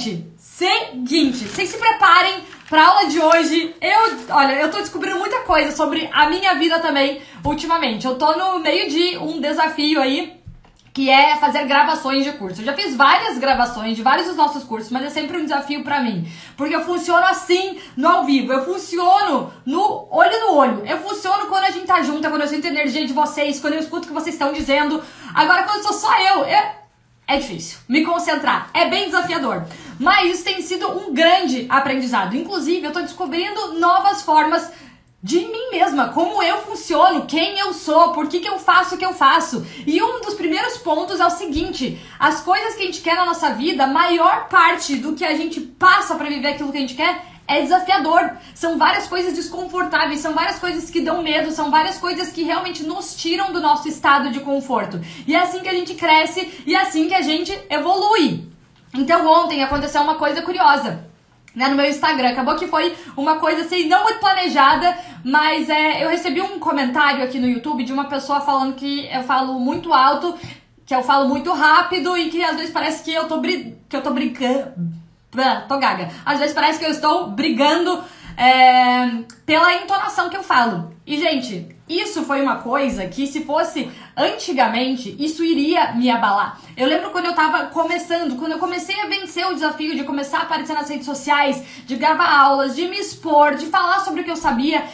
Gente, seguinte, vocês se preparem pra aula de hoje. Eu, olha, eu tô descobrindo muita coisa sobre a minha vida também ultimamente. Eu tô no meio de um desafio aí que é fazer gravações de curso. Eu já fiz várias gravações de vários dos nossos cursos, mas é sempre um desafio para mim, porque eu funciono assim no ao vivo, eu funciono no olho no olho, eu funciono quando a gente tá junto, quando eu sinto a energia de vocês, quando eu escuto o que vocês estão dizendo. Agora, quando sou só eu, é, é difícil me concentrar, é bem desafiador. Mas isso tem sido um grande aprendizado. Inclusive, eu tô descobrindo novas formas de mim mesma, como eu funciono, quem eu sou, por que, que eu faço o que eu faço. E um dos primeiros pontos é o seguinte: as coisas que a gente quer na nossa vida, a maior parte do que a gente passa para viver aquilo que a gente quer é desafiador. São várias coisas desconfortáveis, são várias coisas que dão medo, são várias coisas que realmente nos tiram do nosso estado de conforto. E é assim que a gente cresce e é assim que a gente evolui. Então ontem aconteceu uma coisa curiosa né, no meu Instagram. Acabou que foi uma coisa assim, não muito planejada, mas é, eu recebi um comentário aqui no YouTube de uma pessoa falando que eu falo muito alto, que eu falo muito rápido e que às vezes parece que eu tô, que eu tô brincando. Tô gaga. Às vezes parece que eu estou brigando é, pela entonação que eu falo. E, gente, isso foi uma coisa que, se fosse antigamente, isso iria me abalar. Eu lembro quando eu tava começando, quando eu comecei a vencer o desafio de começar a aparecer nas redes sociais, de gravar aulas, de me expor, de falar sobre o que eu sabia.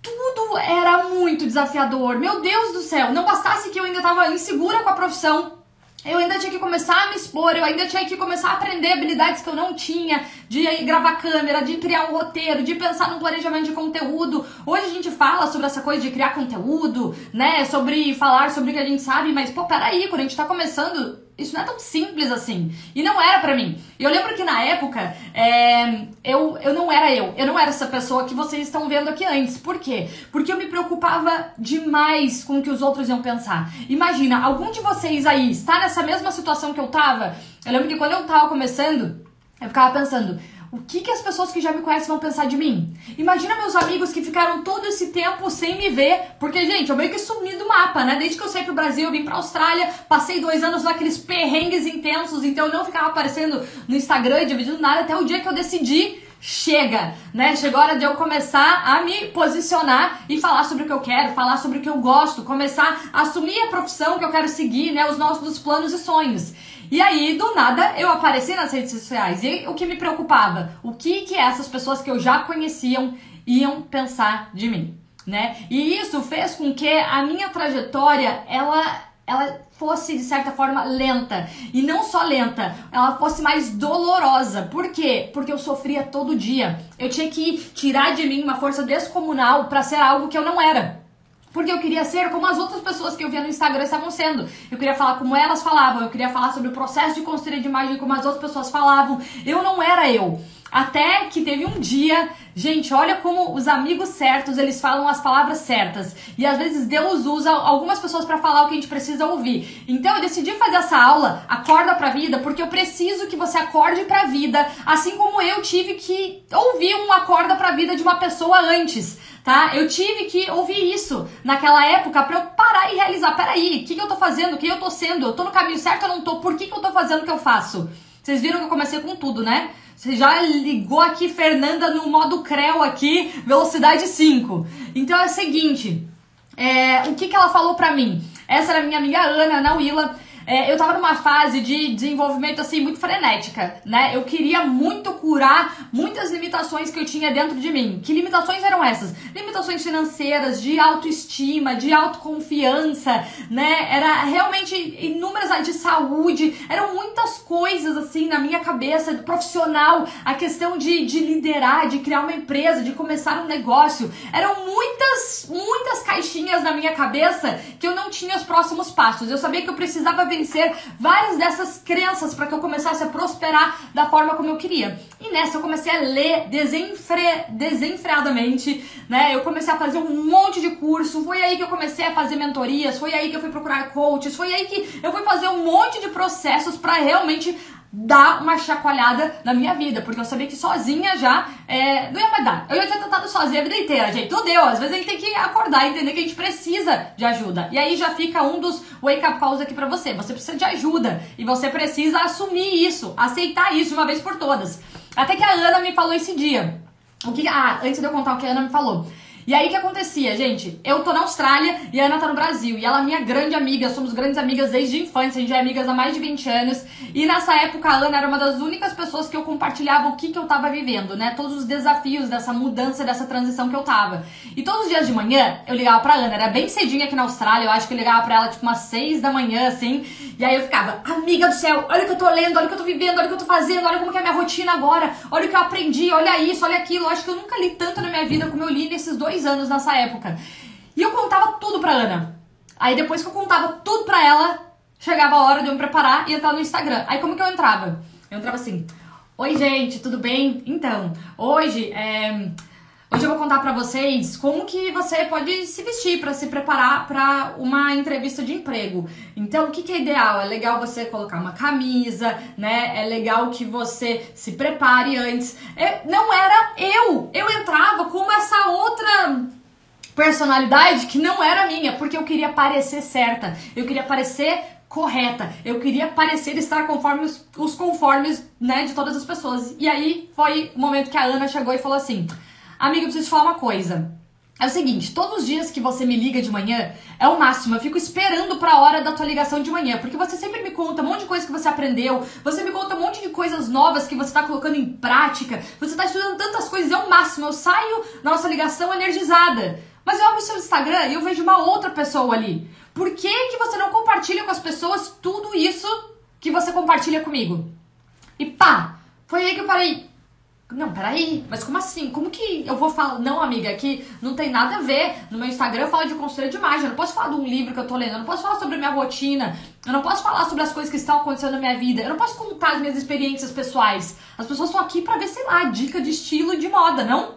Tudo era muito desafiador. Meu Deus do céu, não bastasse que eu ainda tava insegura com a profissão, eu ainda tinha que começar a me expor, eu ainda tinha que começar a aprender habilidades que eu não tinha, de gravar câmera, de criar um roteiro, de pensar no planejamento de conteúdo. Hoje a gente fala sobre essa coisa de criar conteúdo, né? Sobre falar sobre o que a gente sabe, mas pô, peraí, quando a gente tá começando, isso não é tão simples assim. E não era para mim. E eu lembro que na época, é, eu, eu não era eu. Eu não era essa pessoa que vocês estão vendo aqui antes. Por quê? Porque eu me preocupava demais com o que os outros iam pensar. Imagina, algum de vocês aí está nessa mesma situação que eu tava? Eu lembro que quando eu tava começando, eu ficava pensando, o que, que as pessoas que já me conhecem vão pensar de mim? Imagina meus amigos que ficaram todo esse tempo sem me ver, porque, gente, eu meio que sumi do mapa, né? Desde que eu saí pro Brasil, eu vim pra Austrália, passei dois anos naqueles perrengues intensos, então eu não ficava aparecendo no Instagram dividindo nada até o dia que eu decidi chega, né? Chegou a hora de eu começar a me posicionar e falar sobre o que eu quero, falar sobre o que eu gosto, começar a assumir a profissão que eu quero seguir, né? Os nossos planos e sonhos. E aí, do nada, eu apareci nas redes sociais. E o que me preocupava? O que que essas pessoas que eu já conheciam iam pensar de mim, né? E isso fez com que a minha trajetória, ela ela fosse de certa forma lenta e não só lenta, ela fosse mais dolorosa. Por quê? Porque eu sofria todo dia. Eu tinha que tirar de mim uma força descomunal para ser algo que eu não era. Porque eu queria ser como as outras pessoas que eu via no Instagram estavam sendo. Eu queria falar como elas falavam, eu queria falar sobre o processo de construir de imagem como as outras pessoas falavam. Eu não era eu. Até que teve um dia, gente, olha como os amigos certos, eles falam as palavras certas. E às vezes Deus usa algumas pessoas para falar o que a gente precisa ouvir. Então eu decidi fazer essa aula, acorda pra vida, porque eu preciso que você acorde pra vida, assim como eu tive que ouvir um acorda pra vida de uma pessoa antes tá? Eu tive que ouvir isso naquela época para eu parar e realizar. Peraí, o que, que eu tô fazendo? O que eu tô sendo? Eu tô no caminho certo ou não tô? Por que, que eu tô fazendo o que eu faço? Vocês viram que eu comecei com tudo, né? Você já ligou aqui, Fernanda, no modo Creu aqui, velocidade 5. Então é o seguinte, é, o que, que ela falou pra mim? Essa era minha amiga Ana, na Willa. É, eu tava numa fase de desenvolvimento assim muito frenética, né? Eu queria muito curar muitas limitações que eu tinha dentro de mim. Que limitações eram essas? Limitações financeiras, de autoestima, de autoconfiança, né? Era realmente inúmeras de saúde, eram muitas coisas assim na minha cabeça, profissional, a questão de, de liderar, de criar uma empresa, de começar um negócio. Eram muitas, muitas caixinhas na minha cabeça que eu não tinha os próximos passos. Eu sabia que eu precisava vencer várias dessas crenças para que eu começasse a prosperar da forma como eu queria. E nessa eu comecei a ler desenfre... desenfreadamente, né? Eu comecei a fazer um monte de curso, foi aí que eu comecei a fazer mentorias, foi aí que eu fui procurar coaches, foi aí que eu fui fazer um monte de processos para realmente dar uma chacoalhada na minha vida, porque eu sabia que sozinha já é, não ia mais dar. Eu ia ter tentado sozinha a vida inteira, gente. Tudo deu. Às vezes a gente tem que acordar e entender que a gente precisa de ajuda. E aí já fica um dos wake up calls aqui pra você. Você precisa de ajuda e você precisa assumir isso, aceitar isso de uma vez por todas. Até que a Ana me falou esse dia. O que, ah, antes de eu contar o que a Ana me falou. E aí o que acontecia, gente? Eu tô na Austrália e a Ana tá no Brasil. E ela é minha grande amiga, somos grandes amigas desde a infância, a gente é amigas há mais de 20 anos. E nessa época a Ana era uma das únicas pessoas que eu compartilhava o que, que eu tava vivendo, né? Todos os desafios dessa mudança, dessa transição que eu tava. E todos os dias de manhã eu ligava pra Ana, era bem cedinho aqui na Austrália, eu acho que eu ligava pra ela tipo umas 6 da manhã, assim. E aí eu ficava, amiga do céu, olha o que eu tô lendo, olha o que eu tô vivendo, olha o que eu tô fazendo, olha como que é a minha rotina agora, olha o que eu aprendi, olha isso, olha aquilo. Eu acho que eu nunca li tanto na minha vida como eu li nesses dois anos nessa época época. E eu contava tudo pra Ana. Aí depois que eu contava tudo pra ela, chegava a hora de eu me preparar e entrar no Instagram. Aí como que eu entrava? Eu entrava assim: Oi, gente, tudo bem? Então, hoje é. Hoje eu vou contar para vocês como que você pode se vestir para se preparar para uma entrevista de emprego. Então, o que, que, é ideal? É legal você colocar uma camisa, né? É legal que você se prepare antes. É, não era eu. Eu entrava como essa outra personalidade que não era minha, porque eu queria parecer certa, eu queria parecer correta, eu queria parecer estar conforme os, os conformes, né, de todas as pessoas. E aí foi o momento que a Ana chegou e falou assim: Amiga, eu preciso te falar uma coisa. É o seguinte, todos os dias que você me liga de manhã é o máximo. Eu fico esperando pra hora da tua ligação de manhã, porque você sempre me conta um monte de coisa que você aprendeu, você me conta um monte de coisas novas que você tá colocando em prática, você tá estudando tantas coisas, é o máximo. Eu saio da nossa ligação energizada. Mas eu abro o seu Instagram e eu vejo uma outra pessoa ali. Por que, que você não compartilha com as pessoas tudo isso que você compartilha comigo? E pá! Foi aí que eu parei. Não, peraí, mas como assim? Como que eu vou falar? Não, amiga, que não tem nada a ver. No meu Instagram eu falo de conselho de imagem. Eu não posso falar de um livro que eu tô lendo. Eu não posso falar sobre a minha rotina. Eu não posso falar sobre as coisas que estão acontecendo na minha vida. Eu não posso contar as minhas experiências pessoais. As pessoas estão aqui pra ver, sei lá, dica de estilo e de moda, não?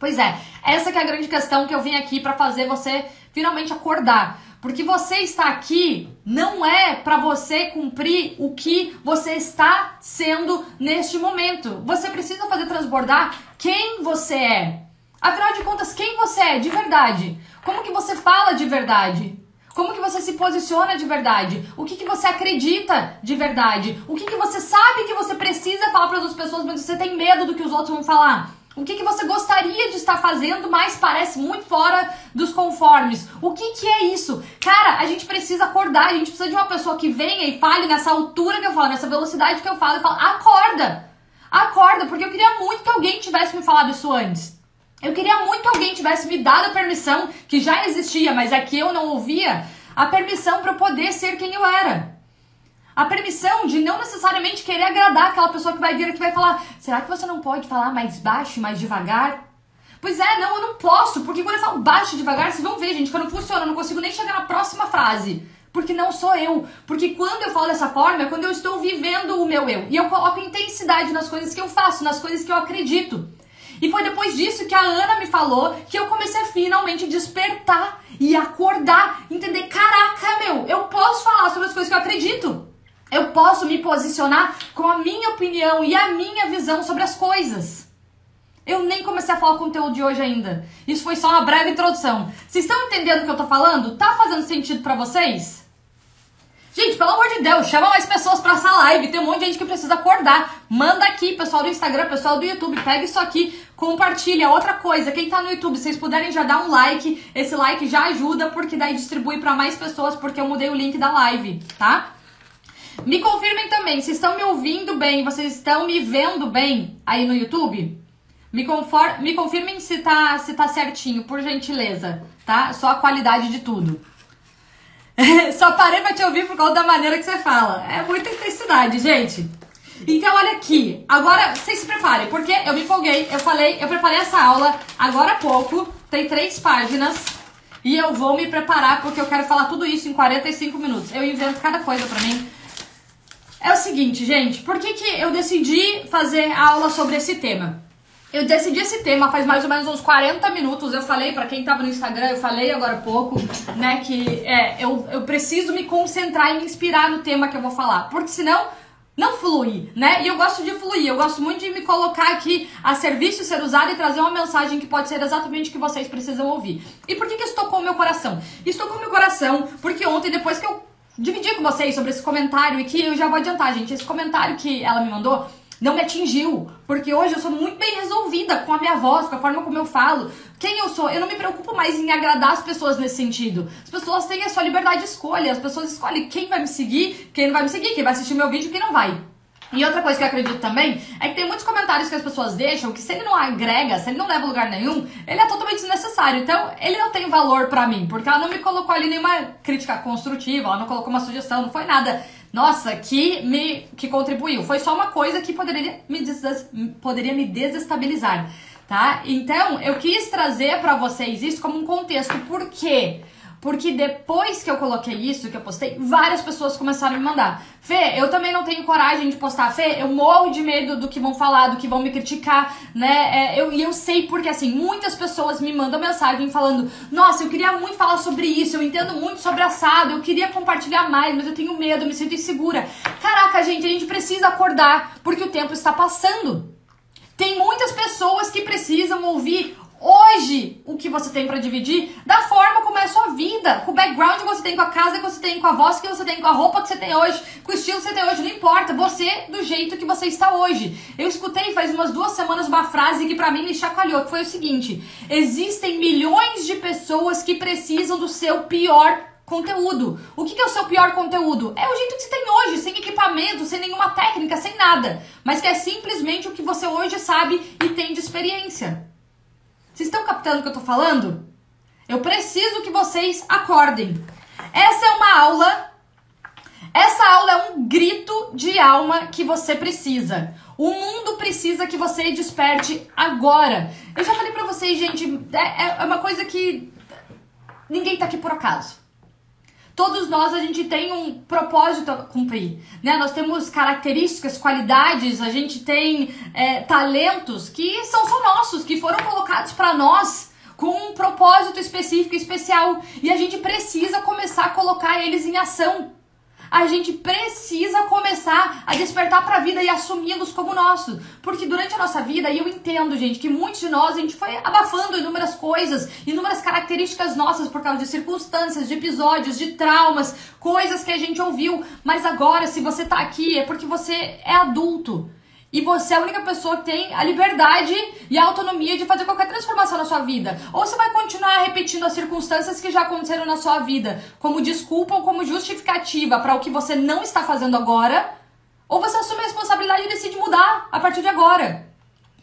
Pois é, essa que é a grande questão que eu vim aqui para fazer você finalmente acordar. Porque você está aqui não é para você cumprir o que você está sendo neste momento. Você precisa fazer transbordar quem você é. Afinal de contas, quem você é de verdade? Como que você fala de verdade? Como que você se posiciona de verdade? O que, que você acredita de verdade? O que, que você sabe que você precisa falar para as outras pessoas, mas você tem medo do que os outros vão falar? O que, que você gostaria de estar fazendo, mas parece muito fora dos conformes? O que, que é isso? Cara, a gente precisa acordar, a gente precisa de uma pessoa que venha e fale nessa altura que eu falo, nessa velocidade que eu falo, e fala, acorda! Acorda, porque eu queria muito que alguém tivesse me falado isso antes. Eu queria muito que alguém tivesse me dado a permissão, que já existia, mas é que eu não ouvia, a permissão para poder ser quem eu era. A permissão de não necessariamente querer agradar aquela pessoa que vai vir aqui e vai falar: será que você não pode falar mais baixo, mais devagar? Pois é, não, eu não posso, porque quando eu falo baixo devagar, vocês vão ver, gente, que eu não funciona, eu não consigo nem chegar na próxima frase. Porque não sou eu. Porque quando eu falo dessa forma é quando eu estou vivendo o meu eu. E eu coloco intensidade nas coisas que eu faço, nas coisas que eu acredito. E foi depois disso que a Ana me falou que eu comecei a finalmente despertar e acordar, entender, caraca, meu, eu posso falar sobre as coisas que eu acredito. Eu posso me posicionar com a minha opinião e a minha visão sobre as coisas. Eu nem comecei a falar o conteúdo de hoje ainda. Isso foi só uma breve introdução. Vocês estão entendendo o que eu tô falando? Tá fazendo sentido para vocês? Gente, pelo amor de Deus, chama mais pessoas para essa live. Tem um monte de gente que precisa acordar. Manda aqui, pessoal do Instagram, pessoal do YouTube, pega isso aqui, compartilha. Outra coisa, quem tá no YouTube, vocês puderem já dar um like. Esse like já ajuda porque daí distribui para mais pessoas porque eu mudei o link da live, tá? Me confirmem também, se estão me ouvindo bem, vocês estão me vendo bem aí no YouTube? Me, confor me confirmem se tá, se tá certinho, por gentileza, tá? Só a qualidade de tudo. Só parei pra te ouvir por causa da maneira que você fala. É muita intensidade, gente. Então, olha aqui. Agora, vocês se preparem, porque eu me empolguei. Eu falei, eu preparei essa aula agora há pouco. Tem três páginas. E eu vou me preparar porque eu quero falar tudo isso em 45 minutos. Eu invento cada coisa pra mim. É o seguinte, gente, por que, que eu decidi fazer a aula sobre esse tema? Eu decidi esse tema faz mais ou menos uns 40 minutos. Eu falei para quem tava no Instagram, eu falei agora há pouco, né, que é, eu, eu preciso me concentrar e me inspirar no tema que eu vou falar. Porque senão não flui, né? E eu gosto de fluir, eu gosto muito de me colocar aqui a serviço, ser usado e trazer uma mensagem que pode ser exatamente o que vocês precisam ouvir. E por que, que isso tocou o meu coração? Isso tocou o meu coração porque ontem, depois que eu dividi com vocês sobre esse comentário, e que eu já vou adiantar, gente, esse comentário que ela me mandou não me atingiu, porque hoje eu sou muito bem resolvida com a minha voz, com a forma como eu falo, quem eu sou. Eu não me preocupo mais em agradar as pessoas nesse sentido. As pessoas têm a sua liberdade de escolha, as pessoas escolhem quem vai me seguir, quem não vai me seguir, quem vai assistir meu vídeo, quem não vai. E outra coisa que eu acredito também é que tem muitos comentários que as pessoas deixam que se ele não agrega, se ele não leva lugar nenhum, ele é totalmente desnecessário. Então, ele não tem valor para mim, porque ela não me colocou ali nenhuma crítica construtiva, ela não colocou uma sugestão, não foi nada nossa, que me que contribuiu. Foi só uma coisa que poderia me, des, poderia me desestabilizar, tá? Então, eu quis trazer para vocês isso como um contexto. Por quê? Porque depois que eu coloquei isso, que eu postei, várias pessoas começaram a me mandar. Fê, eu também não tenho coragem de postar. Fê, eu morro de medo do que vão falar, do que vão me criticar, né? É, eu, e eu sei porque, assim, muitas pessoas me mandam mensagem falando: Nossa, eu queria muito falar sobre isso, eu entendo muito sobre assado, eu queria compartilhar mais, mas eu tenho medo, eu me sinto insegura. Caraca, gente, a gente precisa acordar, porque o tempo está passando. Tem muitas pessoas que precisam ouvir hoje o que você tem para dividir da forma como é a sua vida, com o background que você tem, com a casa que você tem, com a voz que você tem, com a roupa que você tem hoje, com o estilo que você tem hoje, não importa, você do jeito que você está hoje. Eu escutei faz umas duas semanas uma frase que para mim me chacoalhou, que foi o seguinte: existem milhões de pessoas que precisam do seu pior conteúdo. O que é o seu pior conteúdo? É o jeito que você tem hoje, sem equipamento, sem nenhuma técnica, sem nada. Mas que é simplesmente o que você hoje sabe e tem de experiência. Vocês estão captando o que eu tô falando? Eu preciso que vocês acordem. Essa é uma aula. Essa aula é um grito de alma que você precisa. O mundo precisa que você desperte agora. Eu já falei pra vocês, gente, é, é uma coisa que ninguém tá aqui por acaso. Todos nós a gente tem um propósito a cumprir, né? Nós temos características, qualidades, a gente tem é, talentos que são só nossos, que foram colocados para nós com um propósito específico, especial, e a gente precisa começar a colocar eles em ação a gente precisa começar a despertar para a vida e assumi-los como nossos. Porque durante a nossa vida, e eu entendo, gente, que muitos de nós a gente foi abafando inúmeras coisas, inúmeras características nossas por causa de circunstâncias, de episódios, de traumas, coisas que a gente ouviu. Mas agora, se você tá aqui, é porque você é adulto. E você é a única pessoa que tem a liberdade e a autonomia de fazer qualquer transformação na sua vida. Ou você vai continuar repetindo as circunstâncias que já aconteceram na sua vida como desculpa ou como justificativa para o que você não está fazendo agora, ou você assume a responsabilidade e decide mudar a partir de agora.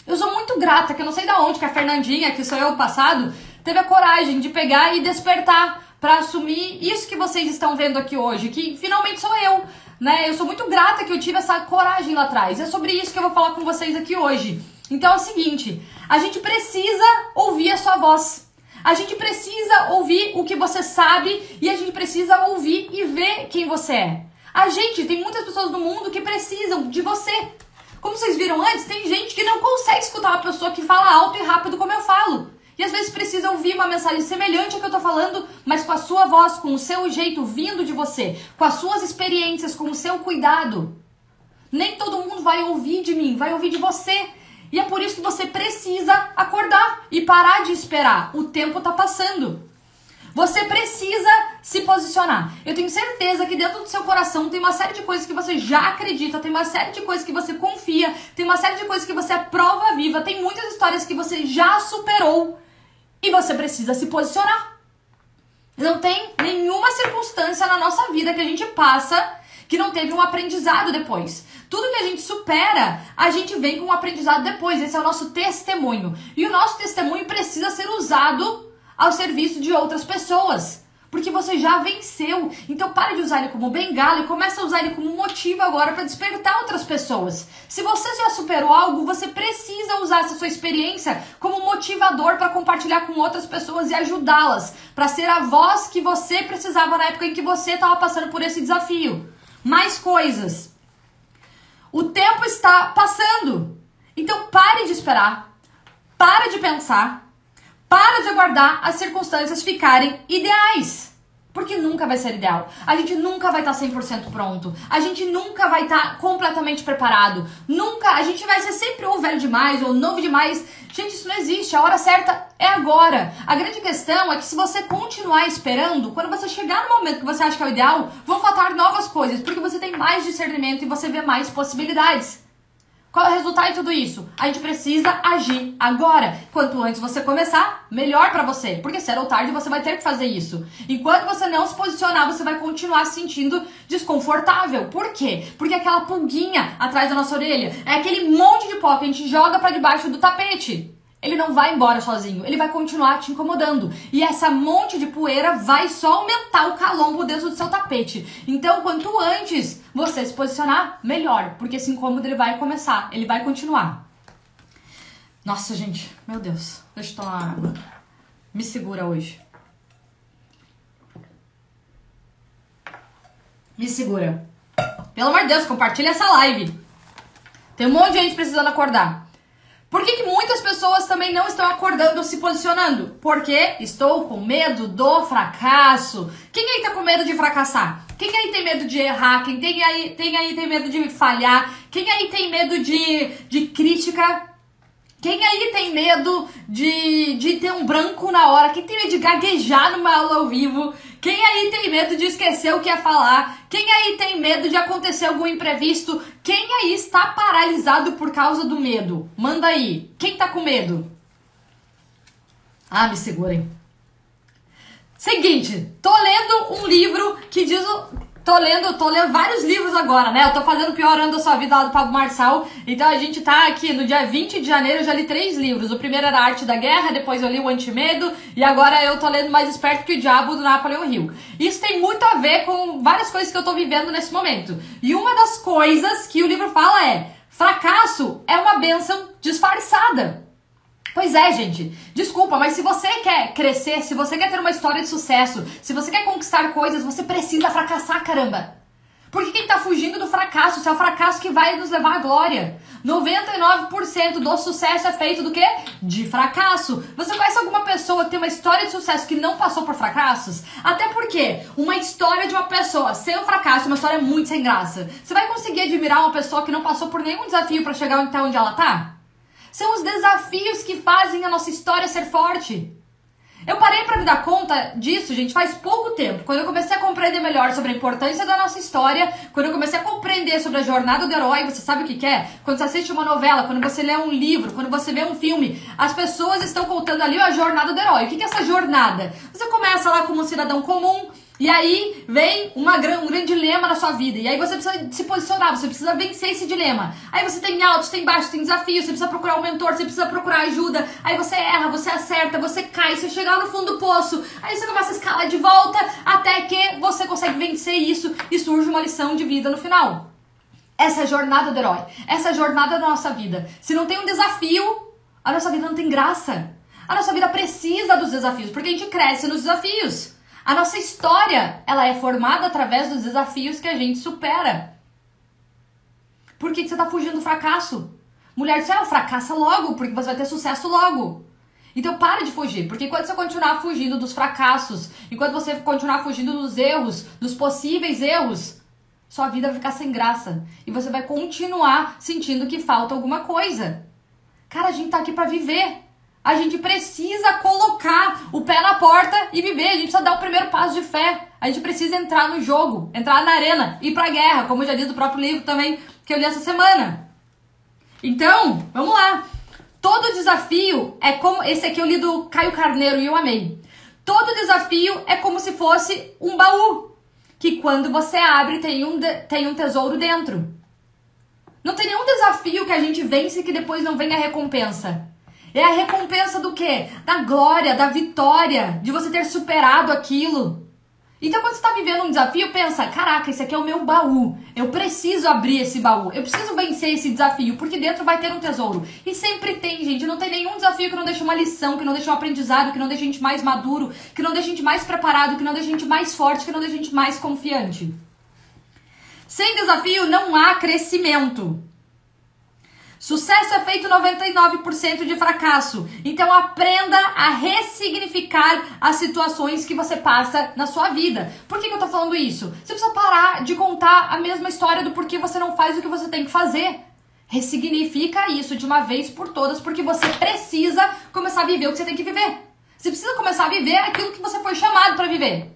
Eu sou muito grata, que eu não sei da onde que a Fernandinha, que sou eu do passado, teve a coragem de pegar e despertar para assumir isso que vocês estão vendo aqui hoje, que finalmente sou eu né? Eu sou muito grata que eu tive essa coragem lá atrás. É sobre isso que eu vou falar com vocês aqui hoje. Então é o seguinte, a gente precisa ouvir a sua voz. A gente precisa ouvir o que você sabe e a gente precisa ouvir e ver quem você é. A gente tem muitas pessoas no mundo que precisam de você. Como vocês viram antes, tem gente que não consegue escutar uma pessoa que fala alto e rápido como eu falo. E às vezes precisa ouvir uma mensagem semelhante ao que eu tô falando, mas com a sua voz, com o seu jeito vindo de você, com as suas experiências, com o seu cuidado. Nem todo mundo vai ouvir de mim, vai ouvir de você. E é por isso que você precisa acordar e parar de esperar. O tempo tá passando. Você precisa se posicionar. Eu tenho certeza que dentro do seu coração tem uma série de coisas que você já acredita, tem uma série de coisas que você confia, tem uma série de coisas que você é prova viva, tem muitas histórias que você já superou. E você precisa se posicionar. Não tem nenhuma circunstância na nossa vida que a gente passa que não teve um aprendizado depois. Tudo que a gente supera, a gente vem com um aprendizado depois. Esse é o nosso testemunho. E o nosso testemunho precisa ser usado ao serviço de outras pessoas. Porque você já venceu. Então pare de usar ele como bengala e comece a usar ele como motivo agora para despertar outras pessoas. Se você já superou algo, você precisa usar essa sua experiência como motivador para compartilhar com outras pessoas e ajudá-las, para ser a voz que você precisava na época em que você estava passando por esse desafio. Mais coisas. O tempo está passando. Então pare de esperar. Para de pensar para de aguardar as circunstâncias ficarem ideais. Porque nunca vai ser ideal. A gente nunca vai estar 100% pronto. A gente nunca vai estar completamente preparado. Nunca. A gente vai ser sempre ou velho demais ou novo demais. Gente, isso não existe. A hora certa é agora. A grande questão é que se você continuar esperando, quando você chegar no momento que você acha que é o ideal, vão faltar novas coisas. Porque você tem mais discernimento e você vê mais possibilidades. Qual é o resultado de tudo isso? A gente precisa agir agora. Quanto antes você começar, melhor para você. Porque cedo ou tarde você vai ter que fazer isso. Enquanto você não se posicionar, você vai continuar se sentindo desconfortável. Por quê? Porque aquela pulguinha atrás da nossa orelha é aquele monte de pó que a gente joga para debaixo do tapete ele não vai embora sozinho, ele vai continuar te incomodando. E essa monte de poeira vai só aumentar o calombo dentro do seu tapete. Então, quanto antes você se posicionar, melhor, porque esse incômodo ele vai começar, ele vai continuar. Nossa, gente, meu Deus, deixa eu tomar água. Me segura hoje. Me segura. Pelo amor de Deus, compartilha essa live. Tem um monte de gente precisando acordar. Por que, que pessoas também não estão acordando se posicionando? Porque estou com medo do fracasso. Quem aí tá com medo de fracassar? Quem aí tem medo de errar? Quem tem aí tem, aí tem medo de falhar? Quem aí tem medo de, de crítica? Quem aí tem medo de, de ter um branco na hora? Quem tem medo de gaguejar numa aula ao vivo? Quem aí tem medo de esquecer o que ia falar? Quem aí tem medo de acontecer algum imprevisto? Quem aí está paralisado por causa do medo? Manda aí. Quem tá com medo? Ah, me segurem. Seguinte, tô lendo um livro que diz Tô lendo, tô lendo vários livros agora, né? Eu tô fazendo Pior Ano da Sua Vida lá do Pablo Marçal. Então a gente tá aqui no dia 20 de janeiro, eu já li três livros. O primeiro era Arte da Guerra, depois eu li o Antimedo, e agora eu tô lendo Mais Esperto que o Diabo do Napoleão Hill. Isso tem muito a ver com várias coisas que eu tô vivendo nesse momento. E uma das coisas que o livro fala é: fracasso é uma benção disfarçada. Pois é, gente. Desculpa, mas se você quer crescer, se você quer ter uma história de sucesso, se você quer conquistar coisas, você precisa fracassar, caramba. Porque quem tá fugindo do fracasso, se é o fracasso que vai nos levar à glória. 99% do sucesso é feito do quê? De fracasso. Você conhece alguma pessoa que tem uma história de sucesso que não passou por fracassos? Até porque uma história de uma pessoa sem o fracasso uma história muito sem graça. Você vai conseguir admirar uma pessoa que não passou por nenhum desafio para chegar até onde ela tá? São os desafios que fazem a nossa história ser forte. Eu parei para me dar conta disso, gente, faz pouco tempo. Quando eu comecei a compreender melhor sobre a importância da nossa história, quando eu comecei a compreender sobre a jornada do herói, você sabe o que, é? Quando você assiste uma novela, quando você lê um livro, quando você vê um filme, as pessoas estão contando ali a jornada do herói. O que é essa jornada? Você começa lá como um cidadão comum, e aí vem uma, um grande dilema na sua vida. E aí você precisa se posicionar, você precisa vencer esse dilema. Aí você tem altos, tem baixos, tem desafios, você precisa procurar um mentor, você precisa procurar ajuda. Aí você erra, você acerta, você cai, você chega lá no fundo do poço. Aí você começa a escalar de volta até que você consegue vencer isso e surge uma lição de vida no final. Essa é a jornada do herói. Essa é a jornada da nossa vida. Se não tem um desafio, a nossa vida não tem graça. A nossa vida precisa dos desafios, porque a gente cresce nos desafios. A nossa história, ela é formada através dos desafios que a gente supera. Por que, que você está fugindo do fracasso? Mulher do céu, fracassa logo, porque você vai ter sucesso logo. Então para de fugir, porque enquanto você continuar fugindo dos fracassos, enquanto você continuar fugindo dos erros, dos possíveis erros, sua vida vai ficar sem graça e você vai continuar sentindo que falta alguma coisa. Cara, a gente tá aqui para viver. A gente precisa colocar o pé na porta e viver. A gente precisa dar o primeiro passo de fé. A gente precisa entrar no jogo, entrar na arena, ir pra guerra, como já disse no próprio livro também que eu li essa semana. Então, vamos lá. Todo desafio é como. Esse aqui eu li do Caio Carneiro e eu amei. Todo desafio é como se fosse um baú. Que quando você abre tem um, de, tem um tesouro dentro. Não tem nenhum desafio que a gente vence que depois não venha a recompensa. É a recompensa do quê? Da glória, da vitória, de você ter superado aquilo. Então, quando você está vivendo um desafio, pensa: caraca, esse aqui é o meu baú. Eu preciso abrir esse baú. Eu preciso vencer esse desafio, porque dentro vai ter um tesouro. E sempre tem, gente. Não tem nenhum desafio que não deixe uma lição, que não deixe um aprendizado, que não deixe a gente mais maduro, que não deixe a gente mais preparado, que não deixe a gente mais forte, que não deixe a gente mais confiante. Sem desafio não há crescimento. Sucesso é feito 99% de fracasso. Então aprenda a ressignificar as situações que você passa na sua vida. Por que, que eu tô falando isso? Você precisa parar de contar a mesma história do porquê você não faz o que você tem que fazer. Ressignifica isso de uma vez por todas, porque você precisa começar a viver o que você tem que viver. Você precisa começar a viver aquilo que você foi chamado para viver.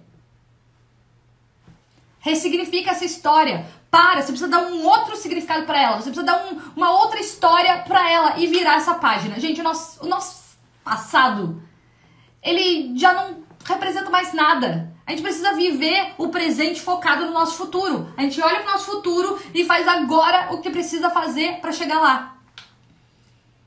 Ressignifica essa história. Para, você precisa dar um outro significado para ela. Você precisa dar um, uma outra história para ela e virar essa página. Gente, o nosso, o nosso passado, ele já não representa mais nada. A gente precisa viver o presente focado no nosso futuro. A gente olha para o nosso futuro e faz agora o que precisa fazer para chegar lá.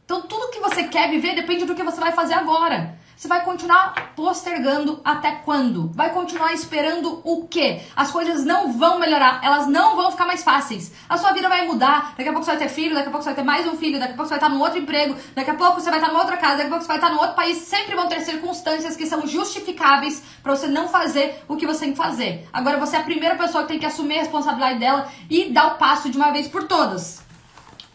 Então, tudo que você quer viver depende do que você vai fazer agora. Você vai continuar postergando até quando? Vai continuar esperando o quê? As coisas não vão melhorar, elas não vão ficar mais fáceis. A sua vida vai mudar. Daqui a pouco você vai ter filho, daqui a pouco você vai ter mais um filho, daqui a pouco você vai estar num outro emprego, daqui a pouco você vai estar numa outra casa, daqui a pouco você vai estar num outro país. Sempre vão ter circunstâncias que são justificáveis para você não fazer o que você tem que fazer. Agora você é a primeira pessoa que tem que assumir a responsabilidade dela e dar o passo de uma vez por todas.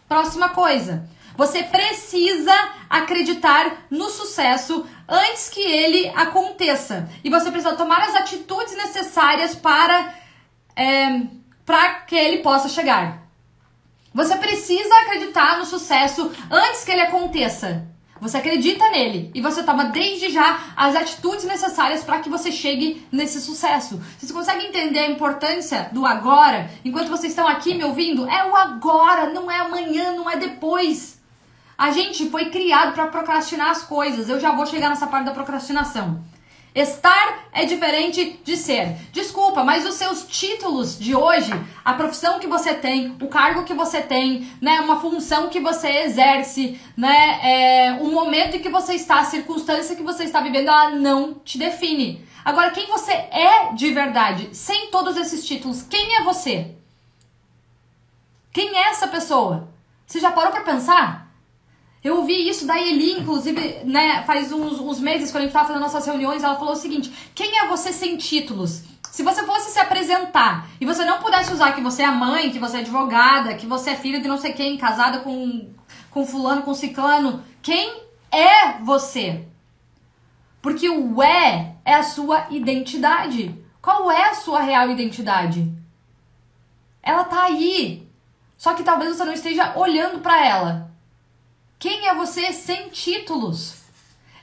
Próxima coisa. Você precisa acreditar no sucesso antes que ele aconteça. E você precisa tomar as atitudes necessárias para, é, para que ele possa chegar. Você precisa acreditar no sucesso antes que ele aconteça. Você acredita nele e você toma desde já as atitudes necessárias para que você chegue nesse sucesso. Vocês conseguem entender a importância do agora? Enquanto vocês estão aqui me ouvindo, é o agora, não é amanhã, não é depois. A gente foi criado para procrastinar as coisas. Eu já vou chegar nessa parte da procrastinação. Estar é diferente de ser. Desculpa, mas os seus títulos de hoje, a profissão que você tem, o cargo que você tem, né, uma função que você exerce, né, é, o momento em que você está, a circunstância que você está vivendo, ela não te define. Agora, quem você é de verdade, sem todos esses títulos, quem é você? Quem é essa pessoa? Você já parou para pensar? Eu ouvi isso da Eli, inclusive, né, faz uns, uns meses, quando a gente tava fazendo nossas reuniões, ela falou o seguinte: quem é você sem títulos? Se você fosse se apresentar e você não pudesse usar que você é mãe, que você é advogada, que você é filha de não sei quem, casada com, com fulano, com ciclano, quem é você? Porque o é é a sua identidade. Qual é a sua real identidade? Ela tá aí. Só que talvez você não esteja olhando para ela. Quem é você sem títulos?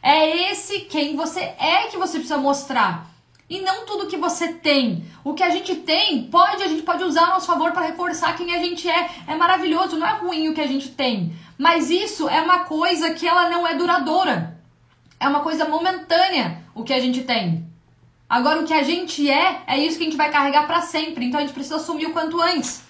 É esse quem você é que você precisa mostrar. E não tudo que você tem. O que a gente tem, pode, a gente pode usar a nosso favor para reforçar quem a gente é. É maravilhoso, não é ruim o que a gente tem. Mas isso é uma coisa que ela não é duradoura. É uma coisa momentânea o que a gente tem. Agora o que a gente é, é isso que a gente vai carregar para sempre. Então a gente precisa assumir o quanto antes.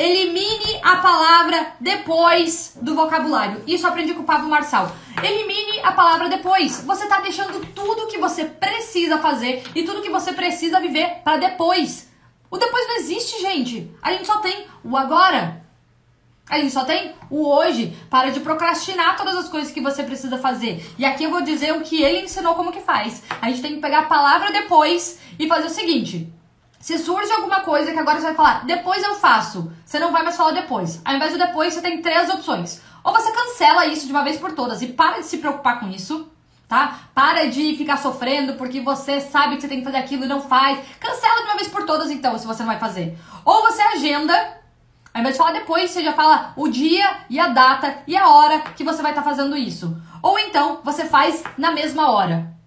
Elimine a palavra depois do vocabulário. Isso aprendi com o Pablo Marçal. Elimine a palavra depois. Você está deixando tudo que você precisa fazer e tudo que você precisa viver para depois. O depois não existe, gente. A gente só tem o agora. A gente só tem o hoje. Para de procrastinar todas as coisas que você precisa fazer. E aqui eu vou dizer o que ele ensinou como que faz. A gente tem que pegar a palavra depois e fazer o seguinte: se surge alguma coisa que agora você vai falar, depois eu faço, você não vai mais falar depois. Ao invés do depois, você tem três opções. Ou você cancela isso de uma vez por todas e para de se preocupar com isso, tá? Para de ficar sofrendo porque você sabe que você tem que fazer aquilo e não faz. Cancela de uma vez por todas, então, se você não vai fazer. Ou você agenda, ao invés de falar depois, você já fala o dia e a data e a hora que você vai estar tá fazendo isso. Ou então, você faz na mesma hora.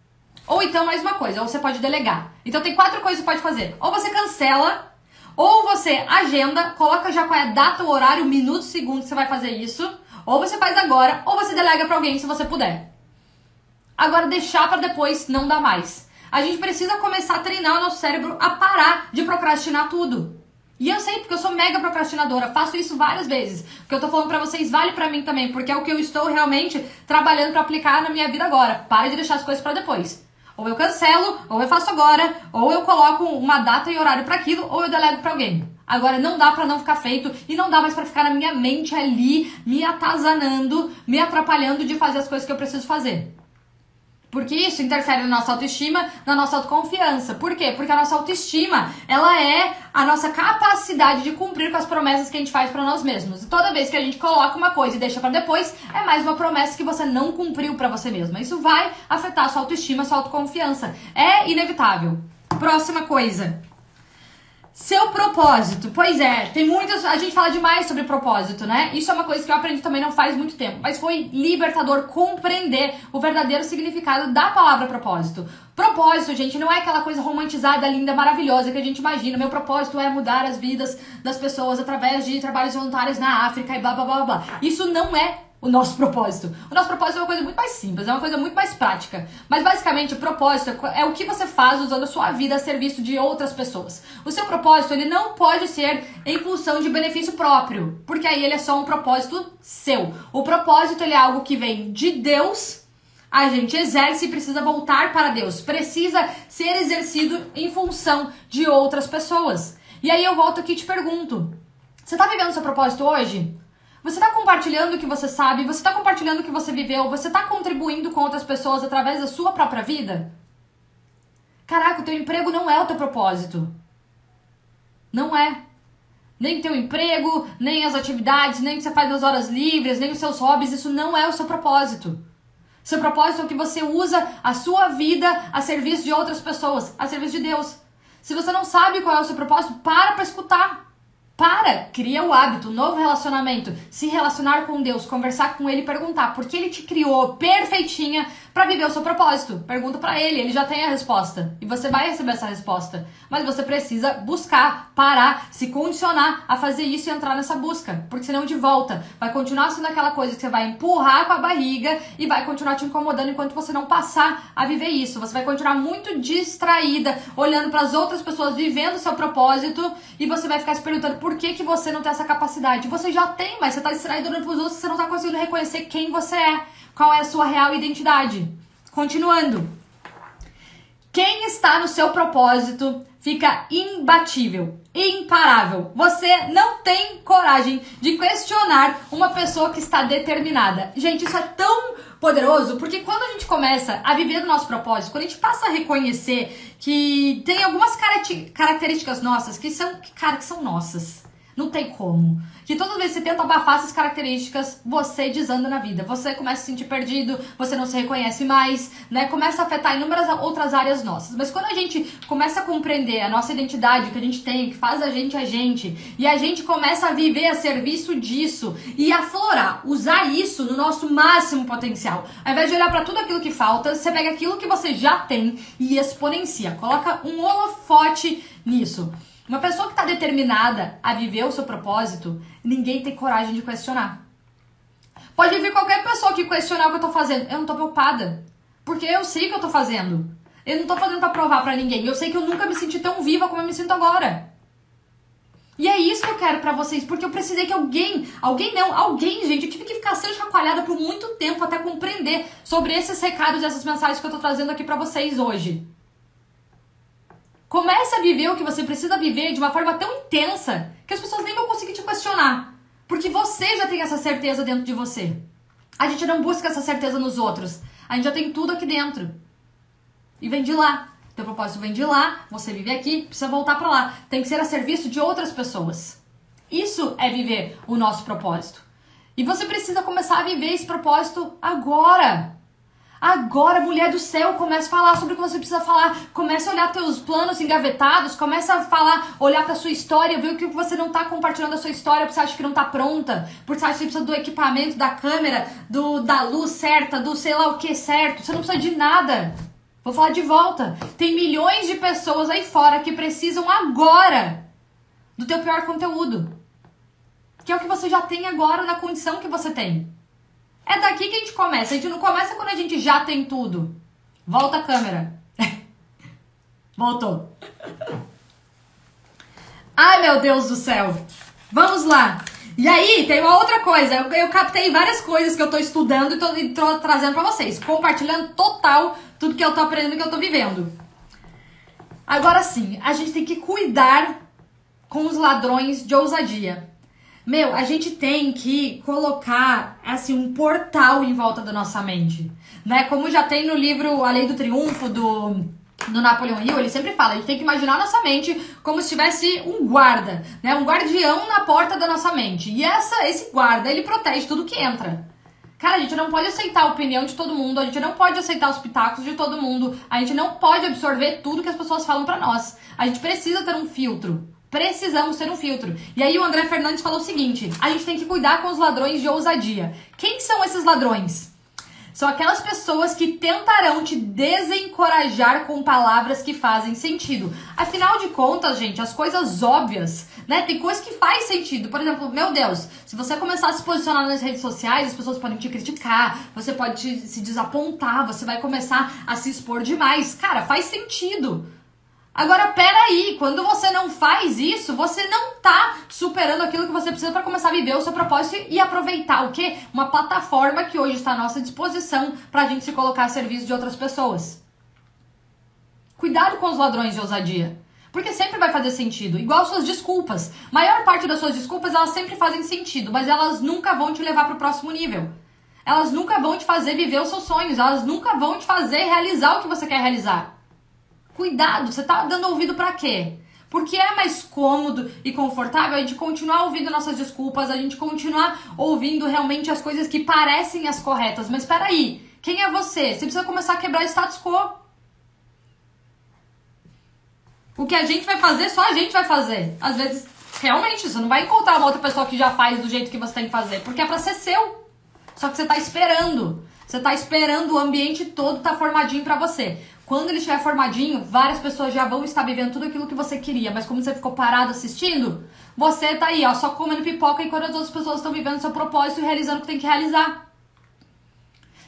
Ou então, mais uma coisa, ou você pode delegar. Então tem quatro coisas que você pode fazer. Ou você cancela, ou você agenda, coloca já qual é a data, o horário, o minuto, segundo que você vai fazer isso. Ou você faz agora, ou você delega para alguém se você puder. Agora deixar para depois não dá mais. A gente precisa começar a treinar o nosso cérebro a parar de procrastinar tudo. E eu sei porque eu sou mega procrastinadora, faço isso várias vezes. O que eu tô falando para vocês vale para mim também, porque é o que eu estou realmente trabalhando para aplicar na minha vida agora. Pare de deixar as coisas para depois. Ou eu cancelo, ou eu faço agora, ou eu coloco uma data e horário para aquilo, ou eu delego para alguém. Agora não dá para não ficar feito e não dá mais para ficar na minha mente ali me atazanando, me atrapalhando de fazer as coisas que eu preciso fazer. Porque isso interfere na nossa autoestima, na nossa autoconfiança. Por quê? Porque a nossa autoestima, ela é a nossa capacidade de cumprir com as promessas que a gente faz para nós mesmos. E toda vez que a gente coloca uma coisa e deixa para depois, é mais uma promessa que você não cumpriu para você mesma. Isso vai afetar a sua autoestima, a sua autoconfiança. É inevitável. Próxima coisa. Seu propósito. Pois é, tem muitas. A gente fala demais sobre propósito, né? Isso é uma coisa que eu aprendi também não faz muito tempo. Mas foi libertador compreender o verdadeiro significado da palavra propósito. Propósito, gente, não é aquela coisa romantizada, linda, maravilhosa que a gente imagina. Meu propósito é mudar as vidas das pessoas através de trabalhos voluntários na África e blá blá blá blá. Isso não é o nosso propósito. O nosso propósito é uma coisa muito mais simples, é uma coisa muito mais prática. Mas basicamente o propósito é o que você faz usando a sua vida a serviço de outras pessoas. O seu propósito ele não pode ser em função de benefício próprio, porque aí ele é só um propósito seu. O propósito ele é algo que vem de Deus. A gente exerce e precisa voltar para Deus. Precisa ser exercido em função de outras pessoas. E aí eu volto aqui e te pergunto: você está vivendo seu propósito hoje? Você está compartilhando o que você sabe, você está compartilhando o que você viveu, você está contribuindo com outras pessoas através da sua própria vida? Caraca, o teu emprego não é o teu propósito. Não é. Nem teu emprego, nem as atividades, nem o que você faz nas horas livres, nem os seus hobbies, isso não é o seu propósito. Seu propósito é que você usa a sua vida a serviço de outras pessoas, a serviço de Deus. Se você não sabe qual é o seu propósito, para para escutar. Para, cria o hábito, novo relacionamento, se relacionar com Deus, conversar com Ele perguntar por que Ele te criou perfeitinha para viver o seu propósito. Pergunta para Ele, Ele já tem a resposta e você vai receber essa resposta. Mas você precisa buscar, parar, se condicionar a fazer isso e entrar nessa busca, porque senão de volta vai continuar sendo aquela coisa que você vai empurrar com a barriga e vai continuar te incomodando enquanto você não passar a viver isso. Você vai continuar muito distraída, olhando para as outras pessoas vivendo o seu propósito e você vai ficar se perguntando por que, que você não tem essa capacidade? Você já tem, mas você está distraído olhando para os outros você não está conseguindo reconhecer quem você é. Qual é a sua real identidade. Continuando. Quem está no seu propósito fica imbatível, imparável. Você não tem coragem de questionar uma pessoa que está determinada. Gente, isso é tão poderoso porque quando a gente começa a viver do nosso propósito, quando a gente passa a reconhecer que tem algumas características nossas que são, cara, que são nossas. Não tem como que toda vez que você tenta abafar essas características, você desanda na vida. Você começa a se sentir perdido, você não se reconhece mais, né? Começa a afetar inúmeras outras áreas nossas. Mas quando a gente começa a compreender a nossa identidade, o que a gente tem, que faz a gente a gente, e a gente começa a viver a serviço disso e aflorar, usar isso no nosso máximo potencial. Ao invés de olhar para tudo aquilo que falta, você pega aquilo que você já tem e exponencia. Coloca um holofote nisso. Uma pessoa que está determinada a viver o seu propósito, ninguém tem coragem de questionar. Pode vir qualquer pessoa que questionar o que eu tô fazendo. Eu não tô preocupada. Porque eu sei o que eu tô fazendo. Eu não tô fazendo para provar para ninguém. Eu sei que eu nunca me senti tão viva como eu me sinto agora. E é isso que eu quero para vocês, porque eu precisei que alguém, alguém não, alguém, gente, eu tive que ficar sendo chacoalhada por muito tempo até compreender sobre esses recados, essas mensagens que eu tô trazendo aqui para vocês hoje. Comece a viver o que você precisa viver de uma forma tão intensa que as pessoas nem vão conseguir te questionar. Porque você já tem essa certeza dentro de você. A gente não busca essa certeza nos outros. A gente já tem tudo aqui dentro. E vem de lá. Teu propósito vem de lá, você vive aqui, precisa voltar para lá. Tem que ser a serviço de outras pessoas. Isso é viver o nosso propósito. E você precisa começar a viver esse propósito agora. Agora, mulher do céu, comece a falar sobre o que você precisa falar. Comece a olhar teus planos engavetados, comece a falar, olhar pra sua história, ver o que você não tá compartilhando da sua história, porque você acha que não tá pronta, porque você acha que você precisa do equipamento, da câmera, do da luz certa, do sei lá o que certo. Você não precisa de nada. Vou falar de volta. Tem milhões de pessoas aí fora que precisam agora do teu pior conteúdo. Que é o que você já tem agora na condição que você tem. É daqui que a gente começa. A gente não começa quando a gente já tem tudo. Volta a câmera. Voltou. Ai, meu Deus do céu. Vamos lá. E aí, tem uma outra coisa. Eu, eu captei várias coisas que eu tô estudando e tô, e tô trazendo pra vocês. Compartilhando total tudo que eu tô aprendendo e que eu tô vivendo. Agora sim, a gente tem que cuidar com os ladrões de ousadia. Meu, a gente tem que colocar assim um portal em volta da nossa mente, né? Como já tem no livro A Lei do Triunfo do do Napoleão Hill, ele sempre fala, a gente tem que imaginar nossa mente como se tivesse um guarda, né? Um guardião na porta da nossa mente. E essa esse guarda, ele protege tudo que entra. Cara, a gente não pode aceitar a opinião de todo mundo, a gente não pode aceitar os pitacos de todo mundo, a gente não pode absorver tudo que as pessoas falam para nós. A gente precisa ter um filtro. Precisamos ter um filtro. E aí o André Fernandes falou o seguinte: a gente tem que cuidar com os ladrões de ousadia. Quem são esses ladrões? São aquelas pessoas que tentarão te desencorajar com palavras que fazem sentido. Afinal de contas, gente, as coisas óbvias, né? Tem coisas que faz sentido. Por exemplo, meu Deus, se você começar a se posicionar nas redes sociais, as pessoas podem te criticar, você pode te, se desapontar, você vai começar a se expor demais. Cara, faz sentido. Agora, peraí, quando você não faz isso, você não tá superando aquilo que você precisa para começar a viver o seu propósito e aproveitar o quê? Uma plataforma que hoje está à nossa disposição para a gente se colocar a serviço de outras pessoas. Cuidado com os ladrões de ousadia. Porque sempre vai fazer sentido. Igual suas desculpas. Maior parte das suas desculpas, elas sempre fazem sentido, mas elas nunca vão te levar para o próximo nível. Elas nunca vão te fazer viver os seus sonhos. Elas nunca vão te fazer realizar o que você quer realizar. Cuidado, você tá dando ouvido para quê? Porque é mais cômodo e confortável a gente continuar ouvindo nossas desculpas, a gente continuar ouvindo realmente as coisas que parecem as corretas. Mas espera aí, quem é você? Você precisa começar a quebrar o status quo. O que a gente vai fazer, só a gente vai fazer. Às vezes, realmente, você não vai encontrar uma outra pessoa que já faz do jeito que você tem que fazer, porque é para ser seu. Só que você tá esperando. Você tá esperando o ambiente todo tá formadinho para você. Quando ele estiver formadinho, várias pessoas já vão estar vivendo tudo aquilo que você queria, mas como você ficou parado assistindo, você tá aí, ó, só comendo pipoca enquanto as outras pessoas estão vivendo seu propósito e realizando o que tem que realizar.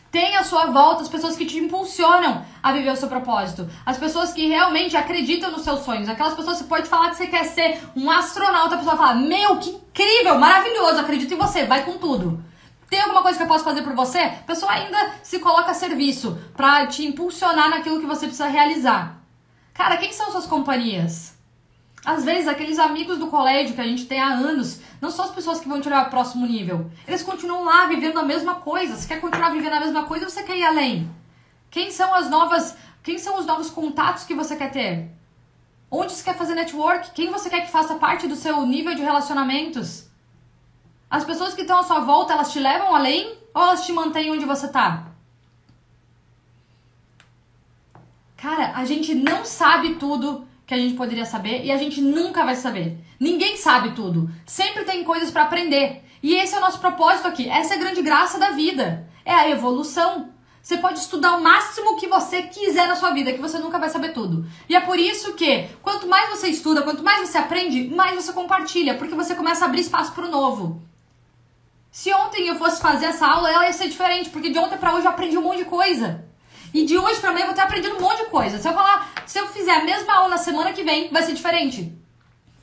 Tem à sua volta as pessoas que te impulsionam a viver o seu propósito. As pessoas que realmente acreditam nos seus sonhos. Aquelas pessoas que você pode falar que você quer ser um astronauta, a pessoa fala: Meu, que incrível, maravilhoso, acredito em você, vai com tudo. Tem alguma coisa que eu posso fazer por você? A pessoa ainda se coloca a serviço para te impulsionar naquilo que você precisa realizar. Cara, quem são suas companhias? Às vezes, aqueles amigos do colégio que a gente tem há anos não são as pessoas que vão te levar ao próximo nível. Eles continuam lá vivendo a mesma coisa. Você quer continuar vivendo a mesma coisa ou você quer ir além? Quem são as novas. Quem são os novos contatos que você quer ter? Onde você quer fazer network? Quem você quer que faça parte do seu nível de relacionamentos? As pessoas que estão à sua volta, elas te levam além ou elas te mantêm onde você tá? Cara, a gente não sabe tudo que a gente poderia saber e a gente nunca vai saber. Ninguém sabe tudo. Sempre tem coisas para aprender. E esse é o nosso propósito aqui. Essa é a grande graça da vida. É a evolução. Você pode estudar o máximo que você quiser na sua vida, que você nunca vai saber tudo. E é por isso que, quanto mais você estuda, quanto mais você aprende, mais você compartilha, porque você começa a abrir espaço para o novo. Se ontem eu fosse fazer essa aula, ela ia ser diferente, porque de ontem para hoje eu aprendi um monte de coisa. E de hoje para amanhã eu vou ter aprendido um monte de coisa. Se eu falar, se eu fizer a mesma aula na semana que vem, vai ser diferente.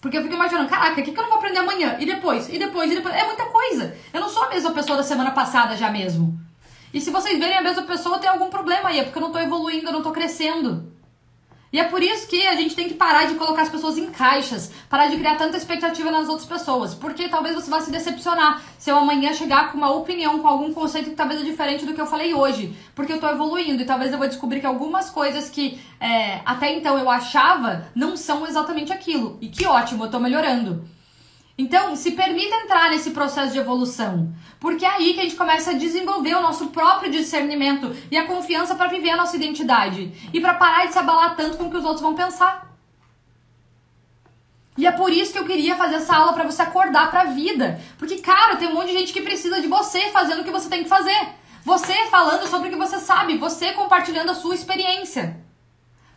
Porque eu fico imaginando, caraca, o que, que eu não vou aprender amanhã? E depois? E depois? E depois? É muita coisa. Eu não sou a mesma pessoa da semana passada já mesmo. E se vocês verem a mesma pessoa, tem algum problema aí. É porque eu não tô evoluindo, eu não tô crescendo. E é por isso que a gente tem que parar de colocar as pessoas em caixas, parar de criar tanta expectativa nas outras pessoas, porque talvez você vá se decepcionar se eu amanhã chegar com uma opinião, com algum conceito que talvez é diferente do que eu falei hoje, porque eu tô evoluindo e talvez eu vou descobrir que algumas coisas que é, até então eu achava não são exatamente aquilo. E que ótimo, eu tô melhorando. Então, se permita entrar nesse processo de evolução, porque é aí que a gente começa a desenvolver o nosso próprio discernimento e a confiança para viver a nossa identidade e para parar de se abalar tanto com o que os outros vão pensar. E é por isso que eu queria fazer essa aula para você acordar para a vida, porque cara, tem um monte de gente que precisa de você fazendo o que você tem que fazer. Você falando sobre o que você sabe, você compartilhando a sua experiência.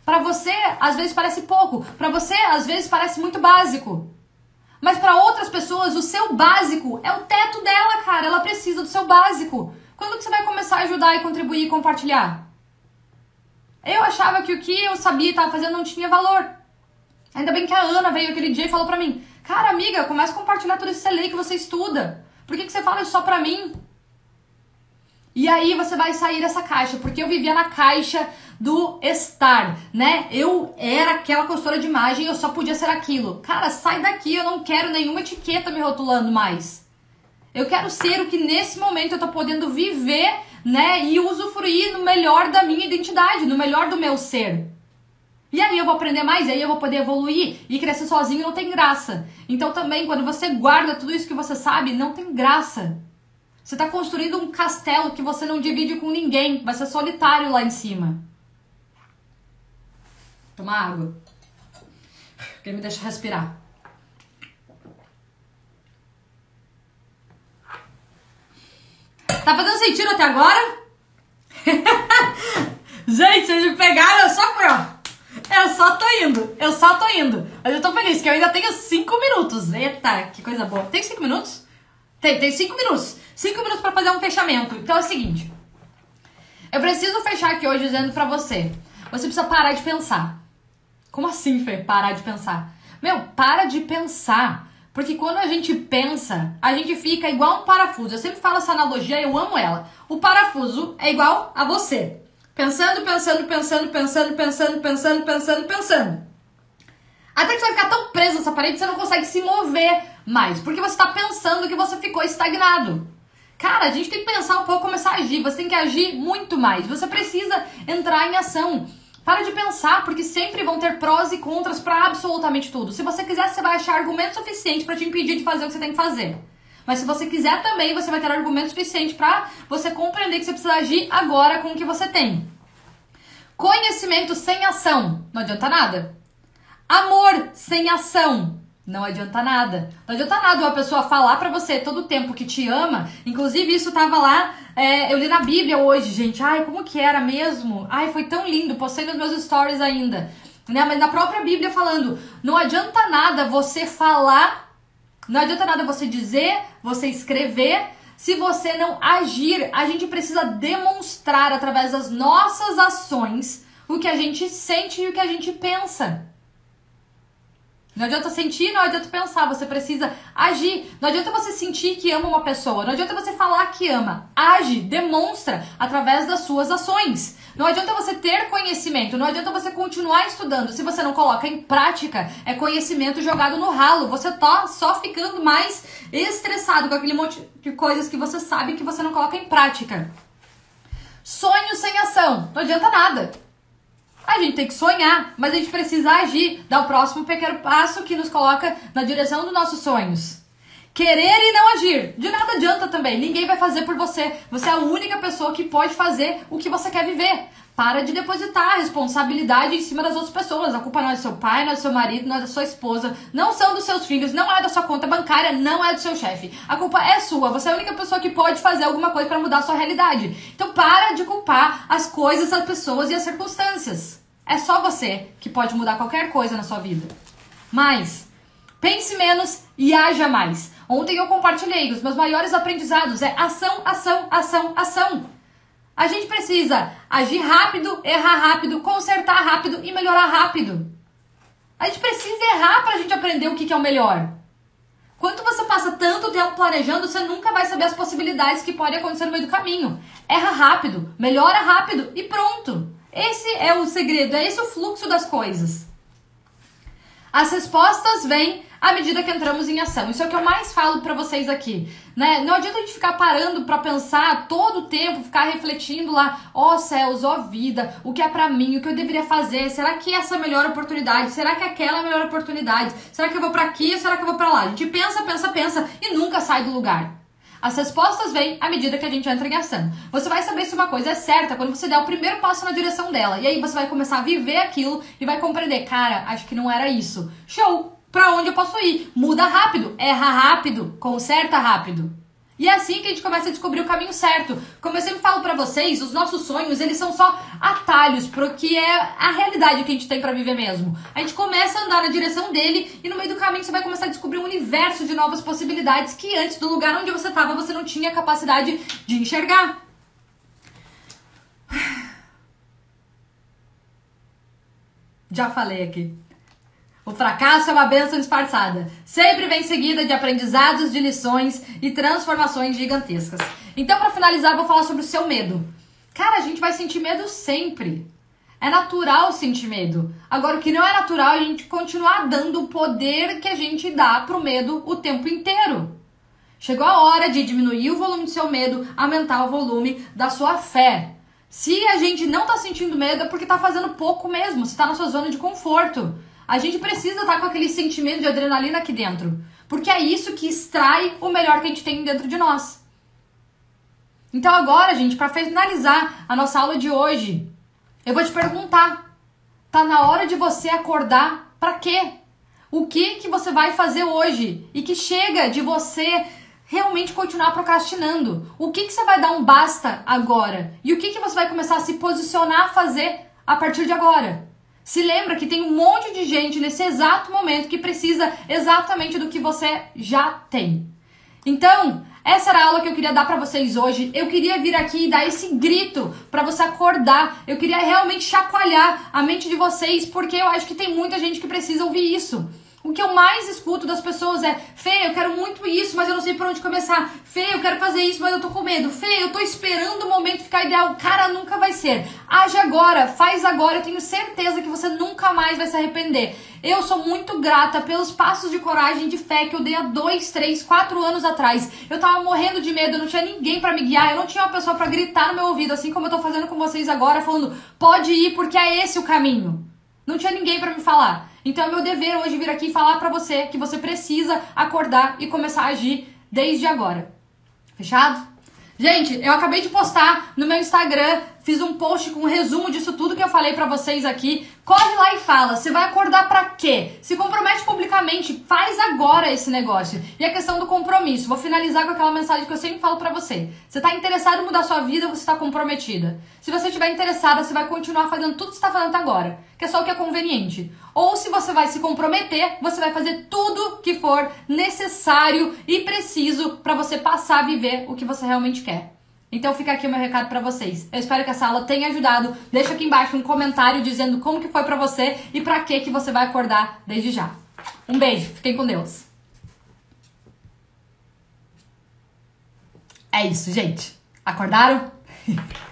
Para você, às vezes parece pouco, para você, às vezes parece muito básico. Mas para outras pessoas, o seu básico é o teto dela, cara. Ela precisa do seu básico. Quando que você vai começar a ajudar e contribuir e compartilhar? Eu achava que o que eu sabia e estava fazendo não tinha valor. Ainda bem que a Ana veio aquele dia e falou pra mim: Cara, amiga, começa a compartilhar tudo esse lei que você estuda. Por que, que você fala isso só pra mim? E aí você vai sair dessa caixa, porque eu vivia na caixa do estar, né? Eu era aquela consultora de imagem, eu só podia ser aquilo. Cara, sai daqui, eu não quero nenhuma etiqueta me rotulando mais. Eu quero ser o que nesse momento eu tô podendo viver, né? E usufruir no melhor da minha identidade, no melhor do meu ser. E aí eu vou aprender mais, e aí eu vou poder evoluir. E crescer sozinho não tem graça. Então também, quando você guarda tudo isso que você sabe, não tem graça. Você está construindo um castelo que você não divide com ninguém. Vai ser solitário lá em cima. Tomar água. Que me deixa respirar. Tá fazendo sentido até agora? Gente, vocês me pegaram, eu só fui, ó. Eu só tô indo, eu só tô indo. Mas eu tô feliz que eu ainda tenho 5 minutos. Eita, que coisa boa. Tem 5 minutos? Tem, tem 5 minutos. 5 minutos para fazer um fechamento. Então é o seguinte. Eu preciso fechar aqui hoje dizendo pra você. Você precisa parar de pensar. Como assim, Fê? Parar de pensar? Meu, para de pensar. Porque quando a gente pensa, a gente fica igual um parafuso. Eu sempre falo essa analogia, eu amo ela. O parafuso é igual a você. Pensando, pensando, pensando, pensando, pensando, pensando, pensando, pensando. Até que você vai ficar tão preso nessa parede que você não consegue se mover mais. Porque você está pensando que você ficou estagnado. Cara, a gente tem que pensar um pouco, começar a agir. Você tem que agir muito mais. Você precisa entrar em ação. Para de pensar, porque sempre vão ter prós e contras para absolutamente tudo. Se você quiser, você vai achar argumento suficiente para te impedir de fazer o que você tem que fazer. Mas se você quiser também, você vai ter argumento suficiente para você compreender que você precisa agir agora com o que você tem. Conhecimento sem ação não adianta nada. Amor sem ação não adianta nada. Não adianta nada uma pessoa falar pra você todo o tempo que te ama. Inclusive, isso tava lá. É, eu li na Bíblia hoje, gente. Ai, como que era mesmo? Ai, foi tão lindo. Postei nos meus stories ainda. Né? Mas na própria Bíblia falando: não adianta nada você falar, não adianta nada você dizer, você escrever. Se você não agir, a gente precisa demonstrar através das nossas ações o que a gente sente e o que a gente pensa. Não adianta sentir, não adianta pensar, você precisa agir. Não adianta você sentir que ama uma pessoa, não adianta você falar que ama. Age, demonstra através das suas ações. Não adianta você ter conhecimento, não adianta você continuar estudando. Se você não coloca em prática, é conhecimento jogado no ralo. Você tá só ficando mais estressado com aquele monte de coisas que você sabe que você não coloca em prática. Sonho sem ação, não adianta nada. A gente tem que sonhar, mas a gente precisa agir, dar o próximo pequeno passo que nos coloca na direção dos nossos sonhos. Querer e não agir. De nada adianta também. Ninguém vai fazer por você. Você é a única pessoa que pode fazer o que você quer viver. Para de depositar a responsabilidade em cima das outras pessoas. A culpa não é do seu pai, não é do seu marido, não é da sua esposa, não são dos seus filhos, não é da sua conta bancária, não é do seu chefe. A culpa é sua. Você é a única pessoa que pode fazer alguma coisa para mudar a sua realidade. Então para de culpar as coisas, as pessoas e as circunstâncias. É só você que pode mudar qualquer coisa na sua vida. Mas pense menos e haja mais. Ontem eu compartilhei os meus maiores aprendizados é ação, ação, ação, ação. A gente precisa agir rápido, errar rápido, consertar rápido e melhorar rápido. A gente precisa errar para a gente aprender o que, que é o melhor. Quando você passa tanto tempo planejando, você nunca vai saber as possibilidades que podem acontecer no meio do caminho. Erra rápido, melhora rápido e pronto. Esse é o segredo, é esse o fluxo das coisas. As respostas vêm à medida que entramos em ação. Isso é o que eu mais falo para vocês aqui, né? Não adianta a gente ficar parando para pensar todo o tempo, ficar refletindo lá, ó oh, céus, ó oh, vida, o que é para mim, o que eu deveria fazer? Será que essa é a melhor oportunidade? Será que aquela é a melhor oportunidade? Será que eu vou para aqui ou será que eu vou para lá? A gente pensa, pensa, pensa e nunca sai do lugar. As respostas vêm à medida que a gente entra em ação. Você vai saber se uma coisa é certa quando você der o primeiro passo na direção dela. E aí você vai começar a viver aquilo e vai compreender, cara, acho que não era isso. Show! Pra onde eu posso ir? Muda rápido, erra rápido, conserta rápido. E é assim que a gente começa a descobrir o caminho certo. Como eu sempre falo para vocês, os nossos sonhos, eles são só atalhos pro que é a realidade que a gente tem para viver mesmo. A gente começa a andar na direção dele e no meio do caminho você vai começar a descobrir um universo de novas possibilidades que antes do lugar onde você estava você não tinha capacidade de enxergar. Já falei aqui. O fracasso é uma bênção disfarçada. Sempre vem seguida de aprendizados, de lições e transformações gigantescas. Então, para finalizar, eu vou falar sobre o seu medo. Cara, a gente vai sentir medo sempre. É natural sentir medo. Agora, o que não é natural é a gente continuar dando o poder que a gente dá pro medo o tempo inteiro. Chegou a hora de diminuir o volume do seu medo, aumentar o volume da sua fé. Se a gente não tá sentindo medo é porque tá fazendo pouco mesmo, se tá na sua zona de conforto. A gente precisa estar tá com aquele sentimento de adrenalina aqui dentro, porque é isso que extrai o melhor que a gente tem dentro de nós. Então agora, gente, para finalizar a nossa aula de hoje, eu vou te perguntar: tá na hora de você acordar para quê? O que que você vai fazer hoje e que chega de você realmente continuar procrastinando? O que que você vai dar um basta agora? E o que que você vai começar a se posicionar a fazer a partir de agora? Se lembra que tem um monte de gente nesse exato momento que precisa exatamente do que você já tem. Então, essa era a aula que eu queria dar para vocês hoje. Eu queria vir aqui e dar esse grito para você acordar. Eu queria realmente chacoalhar a mente de vocês, porque eu acho que tem muita gente que precisa ouvir isso. O que eu mais escuto das pessoas é: Fê, eu quero muito isso, mas eu não sei por onde começar. Fê, eu quero fazer isso, mas eu tô com medo. Fê, eu tô esperando o momento ficar ideal. Cara, nunca vai ser. Age agora, faz agora. Eu tenho certeza que você nunca mais vai se arrepender. Eu sou muito grata pelos passos de coragem de fé que eu dei há dois, três, quatro anos atrás. Eu tava morrendo de medo, eu não tinha ninguém para me guiar, eu não tinha uma pessoa para gritar no meu ouvido, assim como eu tô fazendo com vocês agora, falando: pode ir porque é esse o caminho. Não tinha ninguém para me falar. Então é meu dever hoje vir aqui falar para você que você precisa acordar e começar a agir desde agora. Fechado? Gente, eu acabei de postar no meu Instagram, fiz um post com um resumo disso tudo que eu falei para vocês aqui. Corre lá e fala, você vai acordar para quê? Se compromete publicamente, faz agora esse negócio. E a questão do compromisso, vou finalizar com aquela mensagem que eu sempre falo para você. Você tá interessado em mudar sua vida, você tá comprometida. Se você estiver interessada, você vai continuar fazendo tudo que você tá fazendo até agora, que é só o que é conveniente. Ou se você vai se comprometer, você vai fazer tudo que for necessário e preciso para você passar a viver o que você realmente quer. Então fica aqui o meu recado para vocês. Eu espero que essa aula tenha ajudado. Deixa aqui embaixo um comentário dizendo como que foi para você e para que que você vai acordar desde já. Um beijo, fiquem com Deus. É isso, gente. Acordaram?